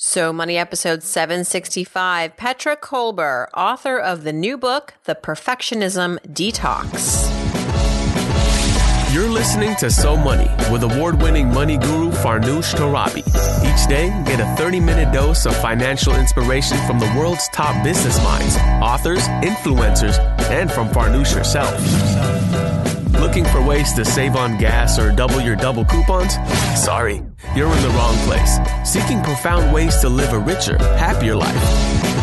So Money episode 765, Petra Kolber, author of the new book, The Perfectionism Detox. You're listening to So Money with award winning money guru Farnoosh Torabi. Each day, get a 30 minute dose of financial inspiration from the world's top business minds, authors, influencers, and from Farnoosh herself. Looking for ways to save on gas or double your double coupons? Sorry, you're in the wrong place. Seeking profound ways to live a richer, happier life.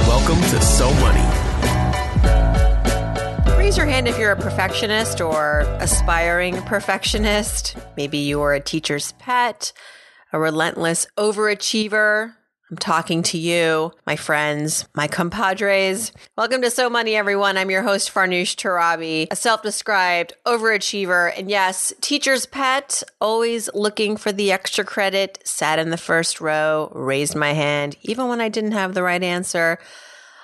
Welcome to So Money. Raise your hand if you're a perfectionist or aspiring perfectionist. Maybe you're a teacher's pet, a relentless overachiever, I'm talking to you, my friends, my compadres. Welcome to So Money, everyone. I'm your host, Farnoosh Torabi, a self described overachiever. And yes, teacher's pet, always looking for the extra credit, sat in the first row, raised my hand, even when I didn't have the right answer.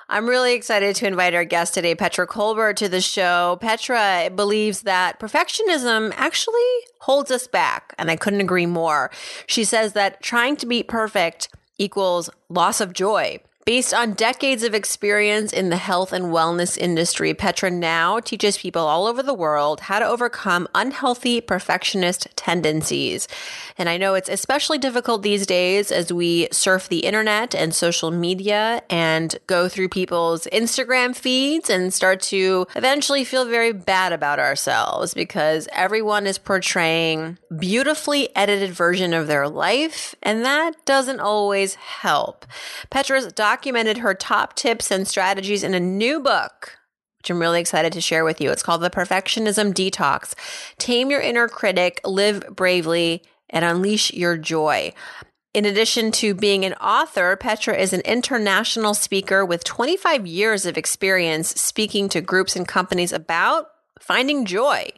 I'm really excited to invite our guest today, Petra Kolber, to the show. Petra believes that perfectionism actually holds us back, and I couldn't agree more. She says that trying to be perfect equals loss of joy. Based on decades of experience in the health and wellness industry, Petra now teaches people all over the world how to overcome unhealthy perfectionist tendencies. And I know it's especially difficult these days as we surf the internet and social media and go through people's Instagram feeds and start to eventually feel very bad about ourselves because everyone is portraying beautifully edited version of their life and that doesn't always help. Petra's documented her top tips and strategies in a new book, which I'm really excited to share with you. It's called The Perfectionism Detox Tame Your Inner Critic, Live Bravely, and Unleash Your Joy. In addition to being an author, Petra is an international speaker with 25 years of experience speaking to groups and companies about finding joy.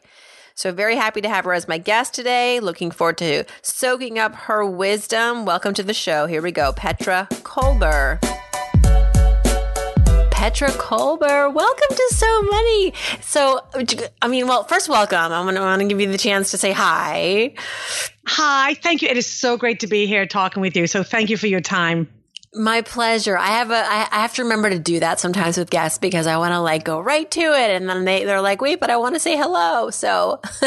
So, very happy to have her as my guest today. Looking forward to soaking up her wisdom. Welcome to the show. Here we go, Petra Kolber. Petra Kolber. Welcome to So Money. So, I mean, well, first, welcome. I want to, want to give you the chance to say hi. Hi, thank you. It is so great to be here talking with you. So, thank you for your time. My pleasure. I have a, I, I have to remember to do that sometimes with guests because I want to like go right to it. And then they, they're like, wait, but I want to say hello. So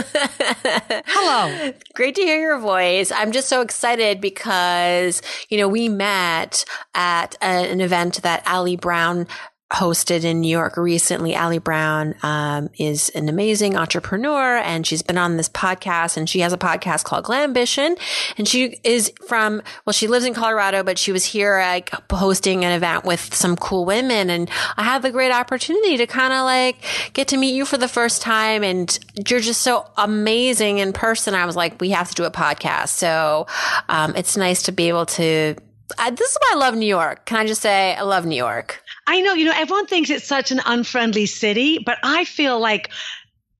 hello. Great to hear your voice. I'm just so excited because, you know, we met at an event that Ali Brown hosted in New York recently. Ali Brown um, is an amazing entrepreneur, and she's been on this podcast. And she has a podcast called Glambition. And she is from well, she lives in Colorado, but she was here like hosting an event with some cool women. And I had the great opportunity to kind of like get to meet you for the first time, and you're just so amazing in person. I was like, we have to do a podcast. So um, it's nice to be able to. Uh, this is why I love New York. Can I just say I love New York? I know, you know, everyone thinks it's such an unfriendly city, but I feel like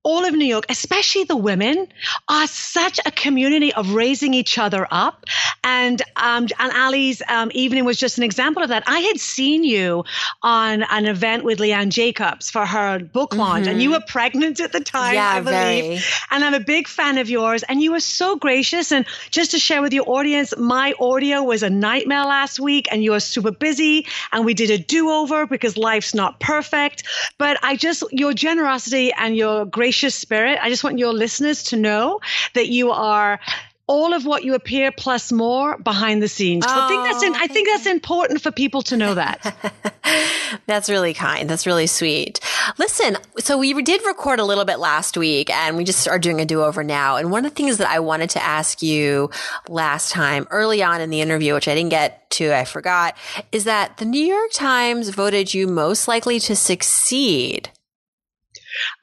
all of New York, especially the women, are such a community of raising each other up. And um, and Ali's um, evening was just an example of that. I had seen you on an event with Leanne Jacobs for her book launch, mm-hmm. and you were pregnant at the time, yeah, I believe. Very. And I'm a big fan of yours, and you were so gracious. And just to share with your audience, my audio was a nightmare last week, and you were super busy, and we did a do over because life's not perfect. But I just your generosity and your gracious gracious spirit. I just want your listeners to know that you are all of what you appear plus more behind the scenes. Oh, I think that's in, I think that's important for people to know that. that's really kind. That's really sweet. Listen, so we did record a little bit last week and we just are doing a do-over now. And one of the things that I wanted to ask you last time early on in the interview, which I didn't get to, I forgot, is that the New York Times voted you most likely to succeed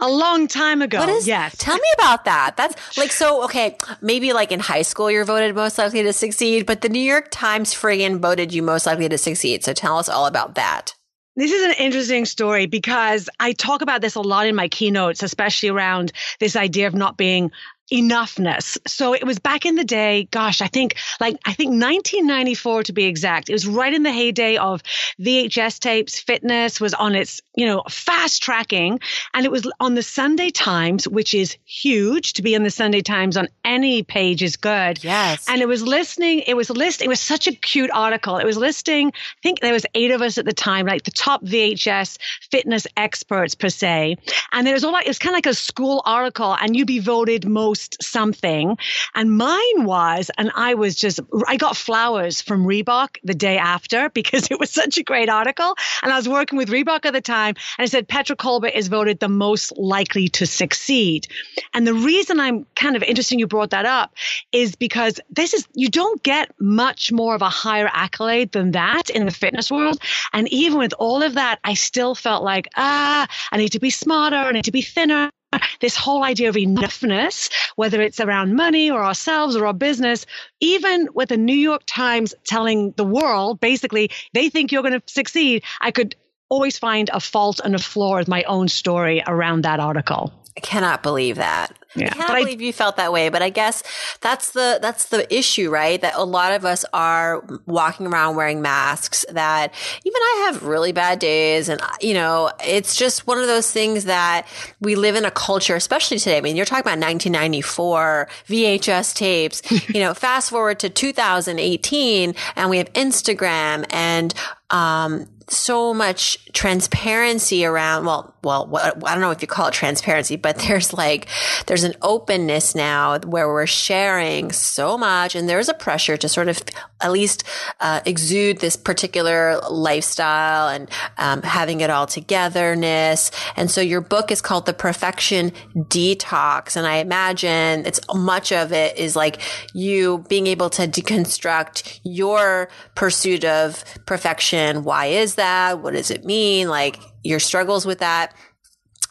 a long time ago. What is, yes. Tell me about that. That's like, so, okay, maybe like in high school you're voted most likely to succeed, but the New York Times friggin' voted you most likely to succeed. So tell us all about that. This is an interesting story because I talk about this a lot in my keynotes, especially around this idea of not being enoughness. So it was back in the day, gosh, I think like I think 1994 to be exact. It was right in the heyday of VHS tapes. Fitness was on its, you know, fast tracking and it was on the Sunday Times, which is huge to be in the Sunday Times on any page is good. Yes. And it was listening, it was listing, it was such a cute article. It was listing, I think there was 8 of us at the time, like the top VHS fitness experts per se. And there was all like it was kind of like a school article and you'd be voted most post something. And mine was, and I was just, I got flowers from Reebok the day after because it was such a great article. And I was working with Reebok at the time and I said, Petra Kolber is voted the most likely to succeed. And the reason I'm kind of interesting you brought that up is because this is, you don't get much more of a higher accolade than that in the fitness world. And even with all of that, I still felt like, ah, I need to be smarter, I need to be thinner this whole idea of enoughness, whether it's around money or ourselves or our business, even with the New York Times telling the world, basically, they think you're going to succeed, I could always find a fault and a flaw with my own story around that article. I cannot believe that. Yeah. I can't believe I, you felt that way, but I guess that's the that's the issue, right? That a lot of us are walking around wearing masks. That even I have really bad days, and you know, it's just one of those things that we live in a culture, especially today. I mean, you're talking about 1994 VHS tapes. you know, fast forward to 2018, and we have Instagram and um, so much transparency around well well what, i don't know if you call it transparency but there's like there's an openness now where we're sharing so much and there's a pressure to sort of at least uh, exude this particular lifestyle and um, having it all togetherness. And so your book is called the perfection detox. And i imagine it's much of it is like you being able to deconstruct your pursuit of perfection why is that? What does it mean? Like your struggles with that.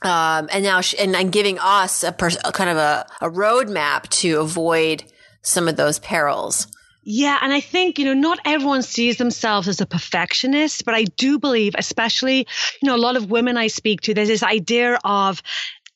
Um, and now, sh- and, and giving us a, pers- a kind of a, a roadmap to avoid some of those perils. Yeah, and I think, you know, not everyone sees themselves as a perfectionist, but I do believe, especially, you know, a lot of women I speak to, there's this idea of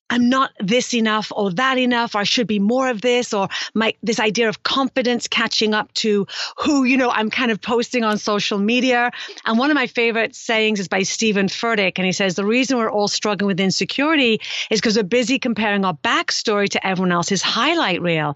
I'm not this enough or that enough, or I should be more of this, or my this idea of confidence catching up to who, you know, I'm kind of posting on social media. And one of my favorite sayings is by Steven Furtick, and he says the reason we're all struggling with insecurity is because we're busy comparing our backstory to everyone else's highlight reel.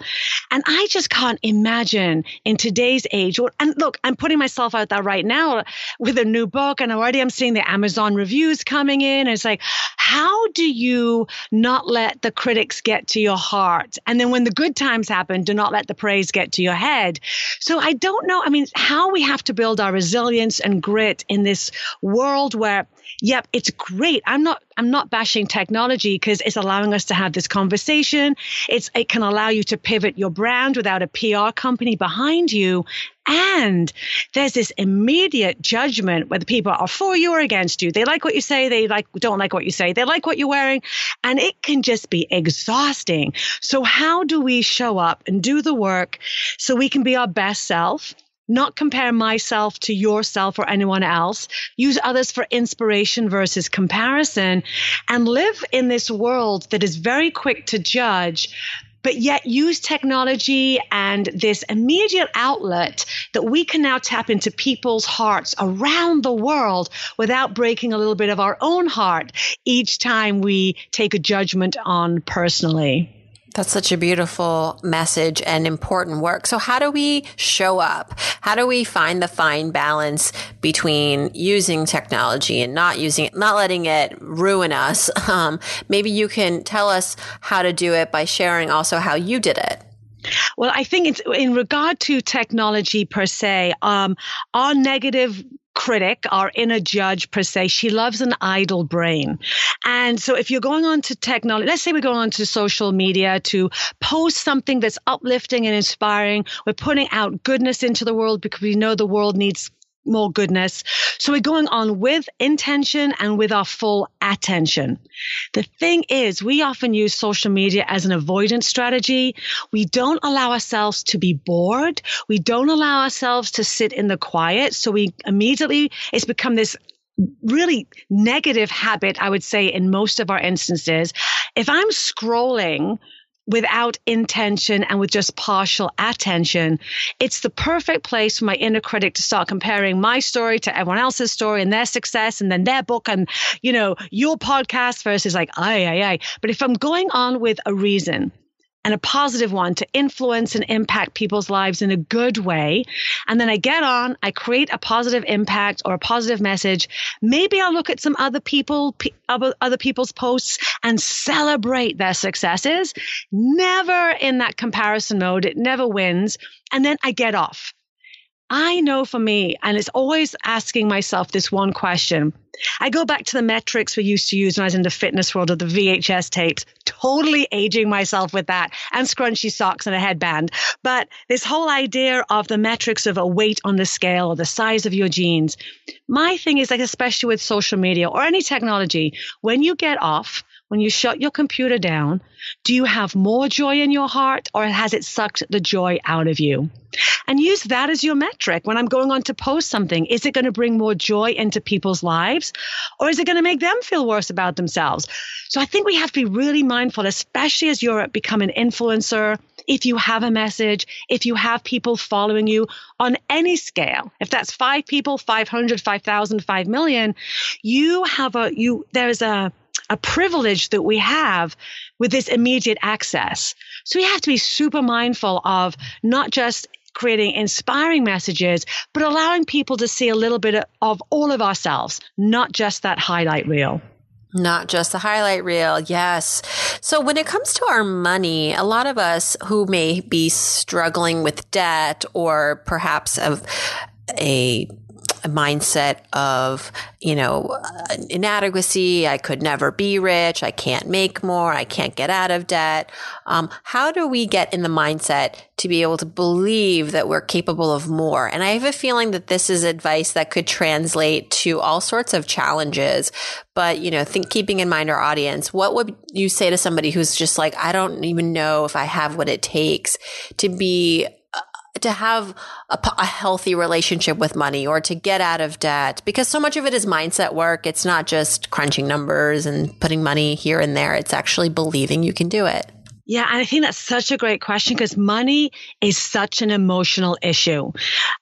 And I just can't imagine in today's age, and look, I'm putting myself out there right now with a new book, and already I'm seeing the Amazon reviews coming in. And it's like, how do you not let the critics get to your heart. And then when the good times happen, do not let the praise get to your head. So I don't know. I mean, how we have to build our resilience and grit in this world where, yep, it's great. I'm not, I'm not bashing technology because it's allowing us to have this conversation. It's, it can allow you to pivot your brand without a PR company behind you. And there's this immediate judgment whether people are for you or against you. They like what you say, they like don't like what you say, they like what you're wearing, and it can just be exhausting. So how do we show up and do the work so we can be our best self? Not compare myself to yourself or anyone else. Use others for inspiration versus comparison and live in this world that is very quick to judge, but yet use technology and this immediate outlet that we can now tap into people's hearts around the world without breaking a little bit of our own heart each time we take a judgment on personally. That's such a beautiful message and important work. So how do we show up? How do we find the fine balance between using technology and not using it, not letting it ruin us? Um, maybe you can tell us how to do it by sharing also how you did it. Well, I think it's in regard to technology per se, um, our negative critic, our inner judge per se, she loves an idle brain. And so if you're going on to technology, let's say we're going on to social media to post something that's uplifting and inspiring, we're putting out goodness into the world because we know the world needs more goodness. So we're going on with intention and with our full attention. The thing is, we often use social media as an avoidance strategy. We don't allow ourselves to be bored. We don't allow ourselves to sit in the quiet. So we immediately, it's become this really negative habit, I would say, in most of our instances. If I'm scrolling, without intention and with just partial attention, it's the perfect place for my inner critic to start comparing my story to everyone else's story and their success and then their book and, you know, your podcast versus like, aye, aye, aye. But if I'm going on with a reason, and a positive one to influence and impact people's lives in a good way. And then I get on, I create a positive impact or a positive message. Maybe I'll look at some other people, other people's posts and celebrate their successes. Never in that comparison mode. It never wins. And then I get off. I know for me, and it's always asking myself this one question. I go back to the metrics we used to use when I was in the fitness world of the VHS tapes, totally aging myself with that and scrunchy socks and a headband. But this whole idea of the metrics of a weight on the scale or the size of your jeans. My thing is like, especially with social media or any technology, when you get off, when you shut your computer down, do you have more joy in your heart or has it sucked the joy out of you? And use that as your metric when I'm going on to post something. Is it going to bring more joy into people's lives or is it going to make them feel worse about themselves? So I think we have to be really mindful, especially as you're become an influencer. If you have a message, if you have people following you on any scale, if that's five people, 500, 5,000, 5 million, you have a, you, there's a, a privilege that we have with this immediate access. So we have to be super mindful of not just creating inspiring messages, but allowing people to see a little bit of all of ourselves, not just that highlight reel. Not just the highlight reel. Yes. So when it comes to our money, a lot of us who may be struggling with debt or perhaps of a a mindset of, you know, inadequacy. I could never be rich. I can't make more. I can't get out of debt. Um, how do we get in the mindset to be able to believe that we're capable of more? And I have a feeling that this is advice that could translate to all sorts of challenges. But, you know, think keeping in mind our audience, what would you say to somebody who's just like, I don't even know if I have what it takes to be to have a, a, healthy relationship with money or to get out of debt because so much of it is mindset work. It's not just crunching numbers and putting money here and there. It's actually believing you can do it. Yeah, and I think that's such a great question because money is such an emotional issue.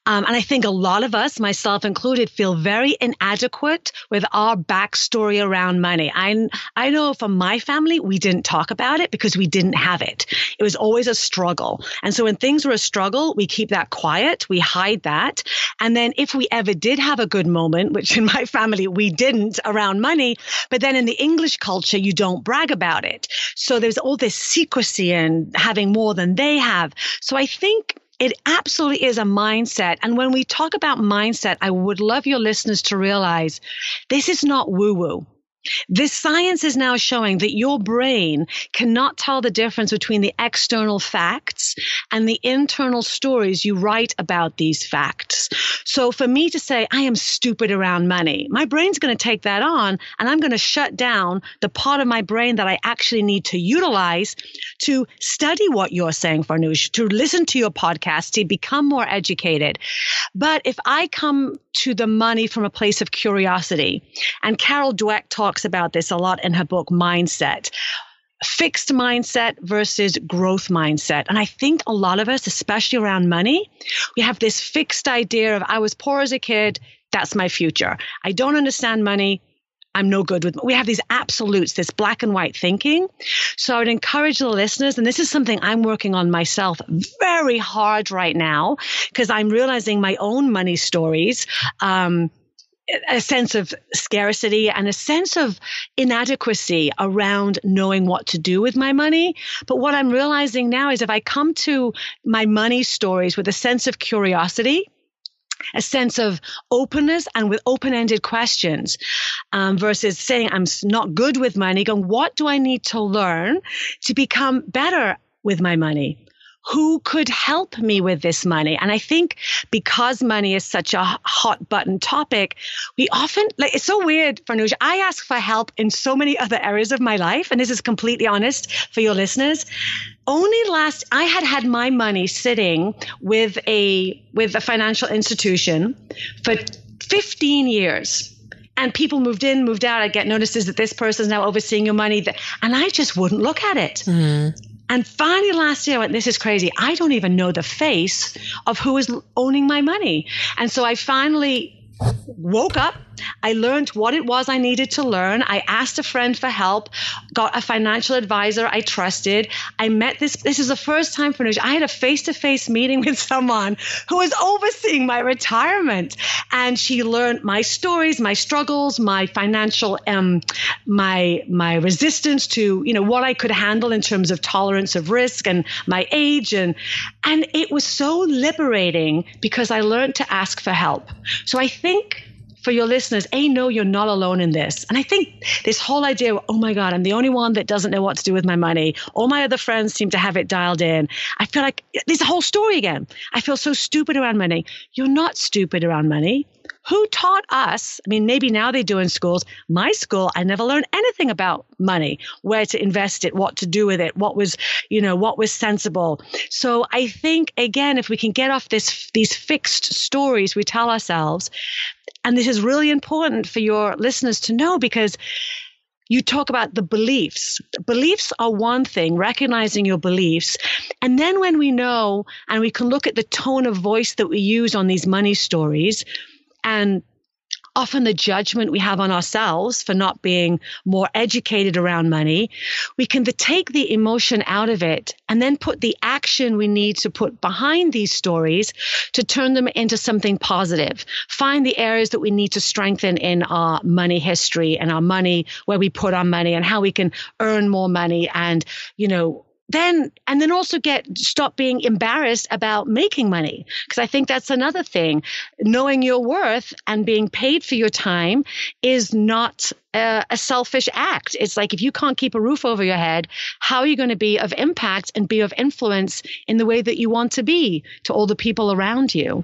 Um, and I think a lot of us, myself included, feel very inadequate with our backstory around money. I, I know from my family, we didn't talk about it because we didn't have it. It was always a struggle. And so when things were a struggle, we keep that quiet, we hide that. And then if we ever did have a good moment, which in my family we didn't around money, but then in the English culture, you don't brag about it. So there's all this secret and having more than they have. So I think it absolutely is a mindset. And when we talk about mindset, I would love your listeners to realize this is not woo woo. This science is now showing that your brain cannot tell the difference between the external facts and the internal stories you write about these facts. So for me to say, I am stupid around money, my brain's going to take that on and I'm going to shut down the part of my brain that I actually need to utilize to study what you're saying, Farnoosh, to listen to your podcast, to become more educated. But if I come to the money from a place of curiosity, and Carol Dweck talks talks about this a lot in her book, Mindset fixed mindset versus growth mindset. And I think a lot of us, especially around money, we have this fixed idea of I was poor as a kid, that's my future. I don't understand money. I'm no good with we have these absolutes, this black and white thinking. So I would encourage the listeners, and this is something I'm working on myself very hard right now because I'm realizing my own money stories. Um, a sense of scarcity and a sense of inadequacy around knowing what to do with my money. But what I'm realizing now is if I come to my money stories with a sense of curiosity, a sense of openness and with open ended questions um, versus saying I'm not good with money, going, what do I need to learn to become better with my money? Who could help me with this money? And I think because money is such a hot button topic, we often like it's so weird, Farnoosh. I ask for help in so many other areas of my life, and this is completely honest for your listeners. Only last I had had my money sitting with a with a financial institution for 15 years and people moved in, moved out. I get notices that this person is now overseeing your money, and I just wouldn't look at it. Mm-hmm. And finally, last year, I went, This is crazy. I don't even know the face of who is owning my money. And so I finally woke up. I learned what it was I needed to learn. I asked a friend for help, got a financial advisor I trusted. I met this. This is the first time for me. I had a face to face meeting with someone who was overseeing my retirement. And she learned my stories, my struggles, my financial, um, my, my resistance to, you know, what I could handle in terms of tolerance of risk and my age. And, and it was so liberating because I learned to ask for help. So I think for your listeners, A, know you're not alone in this. And I think this whole idea, of, oh my God, I'm the only one that doesn't know what to do with my money. All my other friends seem to have it dialed in. I feel like there's a whole story again. I feel so stupid around money. You're not stupid around money. Who taught us? I mean, maybe now they do in schools. My school, I never learned anything about money, where to invest it, what to do with it, what was, you know, what was sensible. So I think again, if we can get off this these fixed stories we tell ourselves, and this is really important for your listeners to know because you talk about the beliefs. Beliefs are one thing, recognizing your beliefs. And then when we know and we can look at the tone of voice that we use on these money stories and often the judgment we have on ourselves for not being more educated around money, we can take the emotion out of it and then put the action we need to put behind these stories to turn them into something positive. Find the areas that we need to strengthen in our money history and our money, where we put our money and how we can earn more money and, you know, then and then also get stop being embarrassed about making money. Because i think that's another thing. Knowing your worth and being paid for your time is not a, a, selfish act. It's like if you can't keep a roof over your head how are you going to be of impact and be of influence in the way that you want to be to all the people around you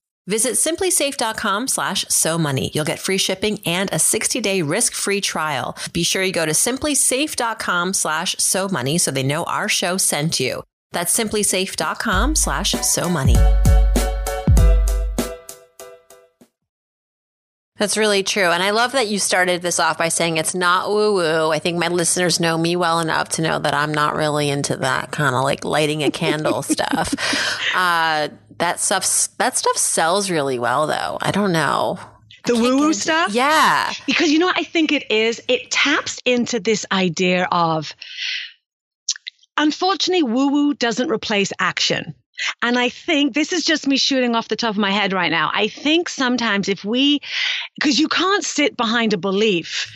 Visit simplisafe.com slash so money. You'll get free shipping and a 60 day risk free trial. Be sure you go to simplisafe.com slash so money so they know our show sent you. That's simplisafe.com slash so money. That's really true. And I love that you started this off by saying it's not woo woo. I think my listeners know me well enough to know that I'm not really into that kind of like lighting a candle stuff. Uh, that stuff, that stuff sells really well though. I don't know. The woo woo stuff? Yeah. Because you know what I think it is? It taps into this idea of, unfortunately, woo woo doesn't replace action. And I think this is just me shooting off the top of my head right now. I think sometimes if we, because you can't sit behind a belief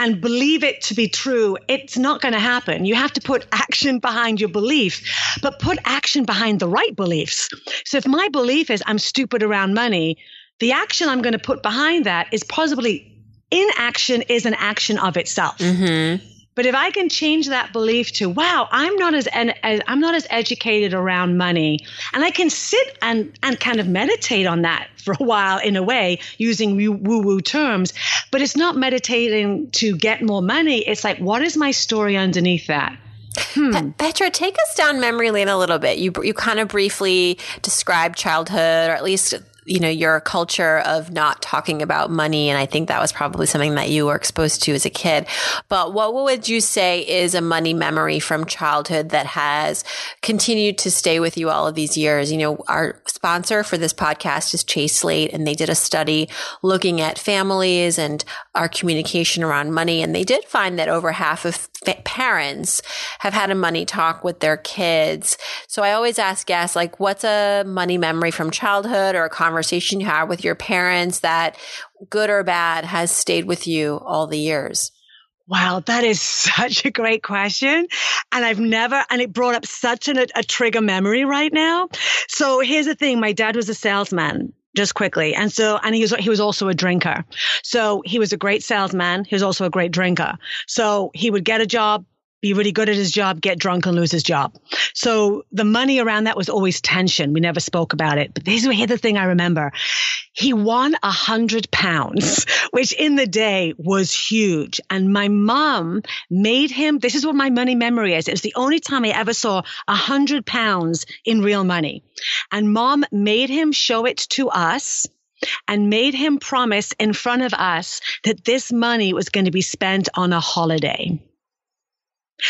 and believe it to be true, it's not going to happen. You have to put action behind your belief, but put action behind the right beliefs. So if my belief is I'm stupid around money, the action I'm going to put behind that is possibly inaction is an action of itself. Mm-hmm. But if I can change that belief to, wow, I'm not as, as, I'm not as educated around money, and I can sit and and kind of meditate on that for a while in a way using woo woo terms, but it's not meditating to get more money. It's like, what is my story underneath that? Hmm. Petra, take us down memory lane a little bit. You you kind of briefly described childhood, or at least you know, your culture of not talking about money. And I think that was probably something that you were exposed to as a kid. But what would you say is a money memory from childhood that has continued to stay with you all of these years? You know, our sponsor for this podcast is Chase Slate, and they did a study looking at families and our communication around money. And they did find that over half of parents have had a money talk with their kids. So I always ask guests, like, what's a money memory from childhood or a conversation conversation you had with your parents that good or bad has stayed with you all the years? Wow, that is such a great question. And I've never, and it brought up such an, a trigger memory right now. So here's the thing my dad was a salesman just quickly. And so, and he was, he was also a drinker. So he was a great salesman. He was also a great drinker. So he would get a job, be really good at his job, get drunk and lose his job. So the money around that was always tension. We never spoke about it. But here's, the thing I remember. He won a hundred pounds, which in the day was huge. And my mom made him, this is what my money memory is. It was the only time I ever saw a hundred pounds in real money. And mom made him show it to us and made him promise in front of us that this money was going to be spent on a holiday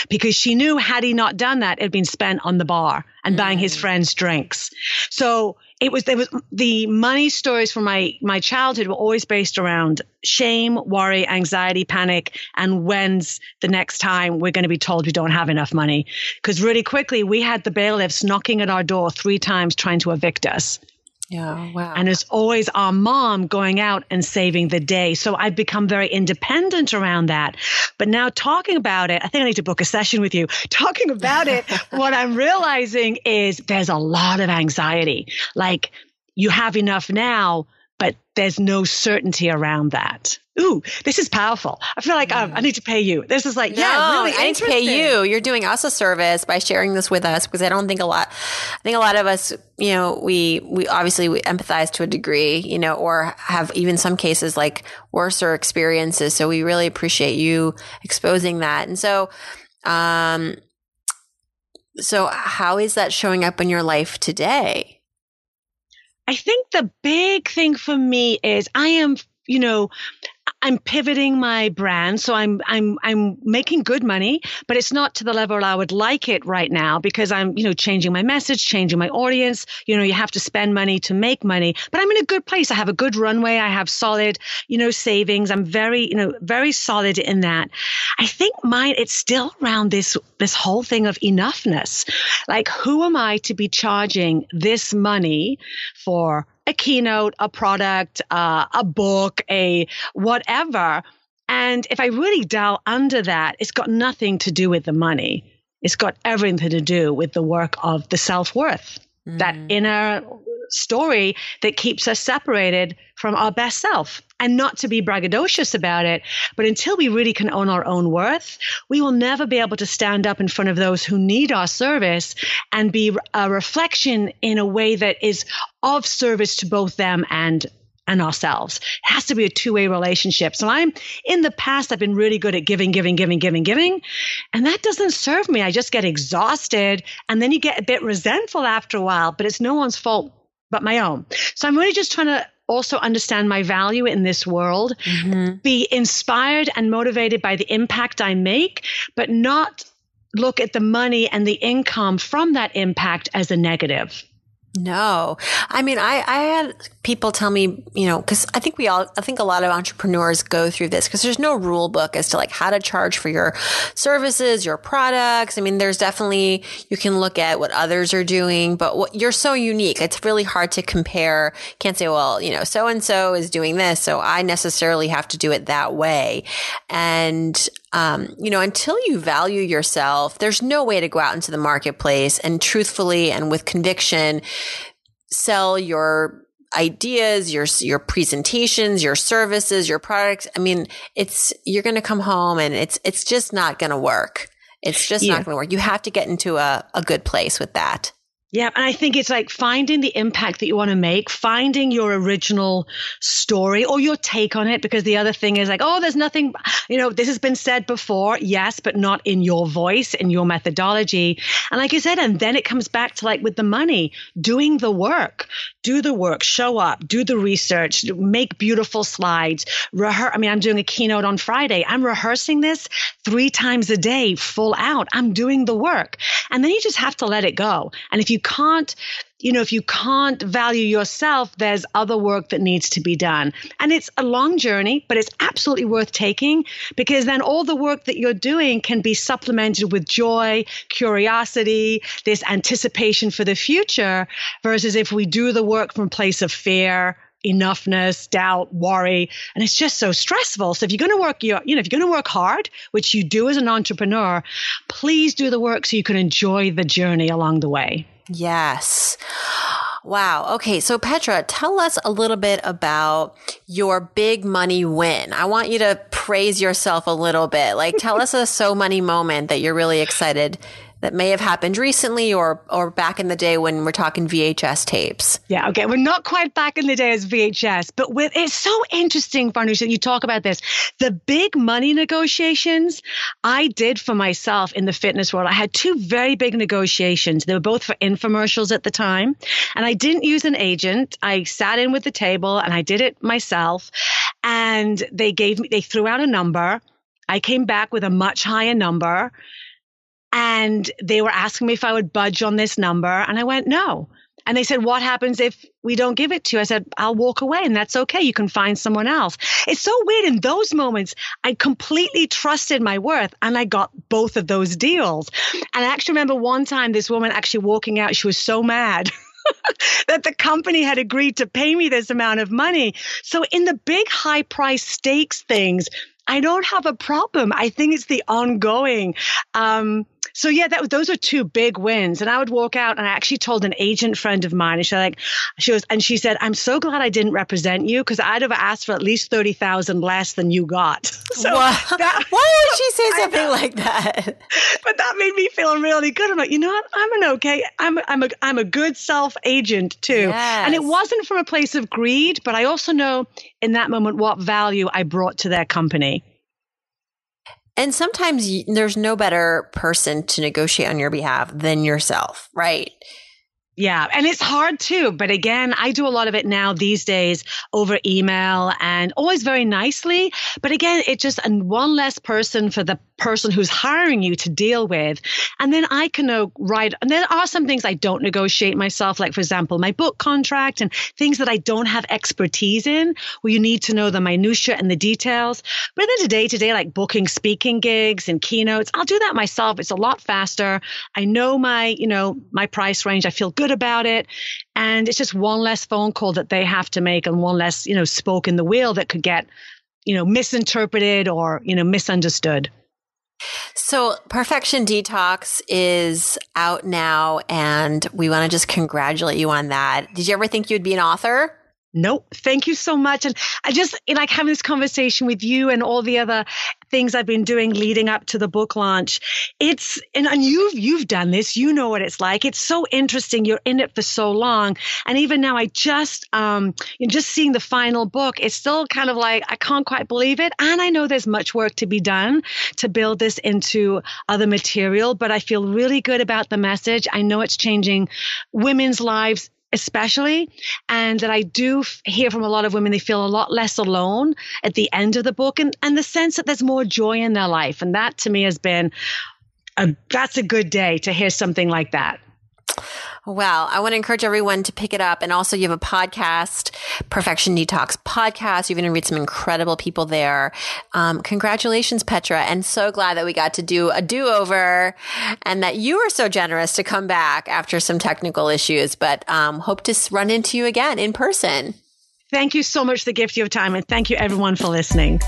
because she knew had he not done that, it had been spent on the bar and buying his mm. friends drinks. So it was there was the money stories from my my childhood were always based around shame, worry, anxiety, panic, and when's the next time we're going to be told we don't have enough money? Because really quickly we had the bailiffs knocking at our door three times trying to evict us. Yeah, wow. And it's always our mom going out and saving the day. So I've become very independent around that. But now talking about it, I think I need to book a session with you. Talking about it, what I'm realizing is there's a lot of anxiety. Like you have enough now, but there's no certainty around that. Ooh, this is powerful. I feel like um, I need to pay you. This is like, no, yeah, really I need to pay you. You're doing us a service by sharing this with us because I don't think a lot, I think a lot of us, you know, we, we obviously we empathize to a degree, you know, or have even some cases like worser experiences. So we really appreciate you exposing that. And so, um, so how is that showing up in your life today? I think the big thing for me is I am, you know, I'm pivoting my brand, so I'm I'm I'm making good money, but it's not to the level I would like it right now because I'm you know changing my message, changing my audience. You know, you have to spend money to make money, but I'm in a good place. I have a good runway. I have solid you know savings. I'm very you know very solid in that. I think mine it's still around this this whole thing of enoughness. Like, who am I to be charging this money for? A keynote, a product, uh, a book, a whatever. And if I really dial under that, it's got nothing to do with the money. It's got everything to do with the work of the self worth, mm. that inner story that keeps us separated from our best self. And not to be braggadocious about it, but until we really can own our own worth, we will never be able to stand up in front of those who need our service and be a reflection in a way that is of service to both them and and ourselves. It has to be a two way relationship. So I'm in the past, I've been really good at giving, giving, giving, giving, giving. And that doesn't serve me. I just get exhausted. And then you get a bit resentful after a while, but it's no one's fault but my own. So I'm really just trying to also understand my value in this world, mm-hmm. be inspired and motivated by the impact I make, but not look at the money and the income from that impact as a negative. No, I mean, I, I had people tell me, you know, cause I think we all, I think a lot of entrepreneurs go through this because there's no rule book as to like how to charge for your services, your products. I mean, there's definitely, you can look at what others are doing, but what you're so unique. It's really hard to compare. Can't say, well, you know, so and so is doing this. So I necessarily have to do it that way. And um, you know, until you value yourself, there's no way to go out into the marketplace and truthfully and with conviction sell your ideas, your your presentations, your services, your products. I mean, it's you're going to come home and it's it's just not going to work. It's just yeah. not going to work. You have to get into a, a good place with that. Yeah, and I think it's like finding the impact that you want to make, finding your original story or your take on it. Because the other thing is like, oh, there's nothing, you know, this has been said before, yes, but not in your voice, in your methodology. And like you said, and then it comes back to like with the money, doing the work, do the work, show up, do the research, make beautiful slides, rehearse. I mean, I'm doing a keynote on Friday. I'm rehearsing this three times a day, full out. I'm doing the work. And then you just have to let it go. And if you can't, you know, if you can't value yourself, there's other work that needs to be done. And it's a long journey, but it's absolutely worth taking because then all the work that you're doing can be supplemented with joy, curiosity, this anticipation for the future versus if we do the work from place of fear, enoughness, doubt, worry, and it's just so stressful. So if you're going to work your, you know, if you're going to work hard, which you do as an entrepreneur, please do the work so you can enjoy the journey along the way. Yes. Wow. Okay. So, Petra, tell us a little bit about your big money win. I want you to praise yourself a little bit. Like, tell us a so money moment that you're really excited that may have happened recently or or back in the day when we're talking VHS tapes. Yeah, okay. We're not quite back in the day as VHS, but with it's so interesting, Farnoosh, that you talk about this. The big money negotiations I did for myself in the fitness world. I had two very big negotiations. They were both for infomercials at the time. And I didn't use an agent. I sat in with the table and I did it myself. And they gave me they threw out a number. I came back with a much higher number and they were asking me if I would budge on this number. And I went, no. And they said, What happens if we don't give it to you? I said, I'll walk away and that's okay. You can find someone else. It's so weird. In those moments, I completely trusted my worth and I got both of those deals. And I actually remember one time this woman actually walking out, she was so mad. that the company had agreed to pay me this amount of money. So, in the big high price stakes things, I don't have a problem. I think it's the ongoing. Um, so yeah, that those are two big wins. And I would walk out and I actually told an agent friend of mine, and she like, she was, and she said, I'm so glad I didn't represent you because I'd have asked for at least 30,000 less than you got. So that, why would she say something like that? But that made me feel really good. I'm like, you know what? I'm an okay, I'm, I'm a, I'm a good self agent too. Yes. And it wasn't from a place of greed, but I also know in that moment what value I brought to their company. And sometimes there's no better person to negotiate on your behalf than yourself, right? Yeah, and it's hard too. But again, I do a lot of it now these days over email and always very nicely. But again, it's just and one less person for the person who's hiring you to deal with. And then I can uh, write, and there are some things I don't negotiate myself, like, for example, my book contract and things that I don't have expertise in, where you need to know the minutia and the details. But then today, today, like booking speaking gigs and keynotes, I'll do that myself. It's a lot faster. I know my, you know, my price range. I feel good good about it. And it's just one less phone call that they have to make and one less, you know, spoke in the wheel that could get, you know, misinterpreted or, you know, misunderstood. So, Perfection Detox is out now, and we want to just congratulate you on that. Did you ever think you'd be an author? Nope. Thank you so much. And I just like having this conversation with you and all the other things I've been doing leading up to the book launch. It's and, and you've you've done this. You know what it's like. It's so interesting. You're in it for so long. And even now I just um you just seeing the final book, it's still kind of like I can't quite believe it. And I know there's much work to be done to build this into other material, but I feel really good about the message. I know it's changing women's lives especially and that I do hear from a lot of women they feel a lot less alone at the end of the book and and the sense that there's more joy in their life and that to me has been a that's a good day to hear something like that. Well, I want to encourage everyone to pick it up. And also, you have a podcast, Perfection Detox podcast. You're going to interviewed some incredible people there. Um, congratulations, Petra. And so glad that we got to do a do over and that you were so generous to come back after some technical issues. But um, hope to run into you again in person. Thank you so much for the gift of your time. And thank you, everyone, for listening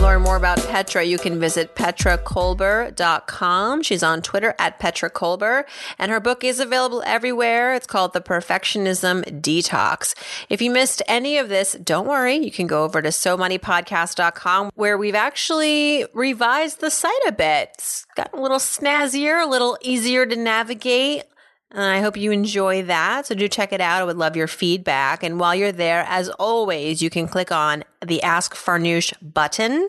learn more about Petra, you can visit petrakolber.com. She's on Twitter at Petra Kolber, and her book is available everywhere. It's called The Perfectionism Detox. If you missed any of this, don't worry. You can go over to somoneypodcast.com where we've actually revised the site a bit. It's gotten a little snazzier, a little easier to navigate. And I hope you enjoy that. So do check it out. I would love your feedback. And while you're there, as always, you can click on the Ask Farnoosh button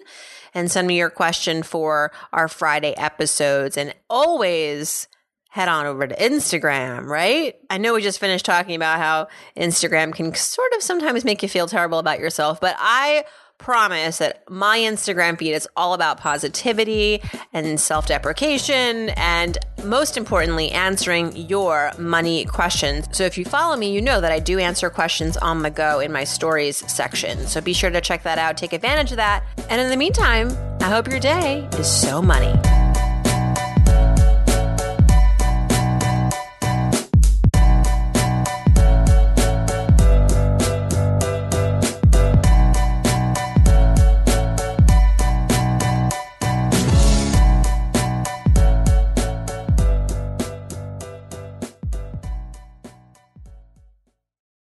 and send me your question for our Friday episodes. And always head on over to Instagram, right? I know we just finished talking about how Instagram can sort of sometimes make you feel terrible about yourself, but I promise that my Instagram feed is all about positivity and self deprecation, and most importantly, answering your money questions. So if you follow me, you know that I do answer questions on the go in my stories section. So be sure to check that out, take advantage of that. And in the meantime, I hope your day is so money.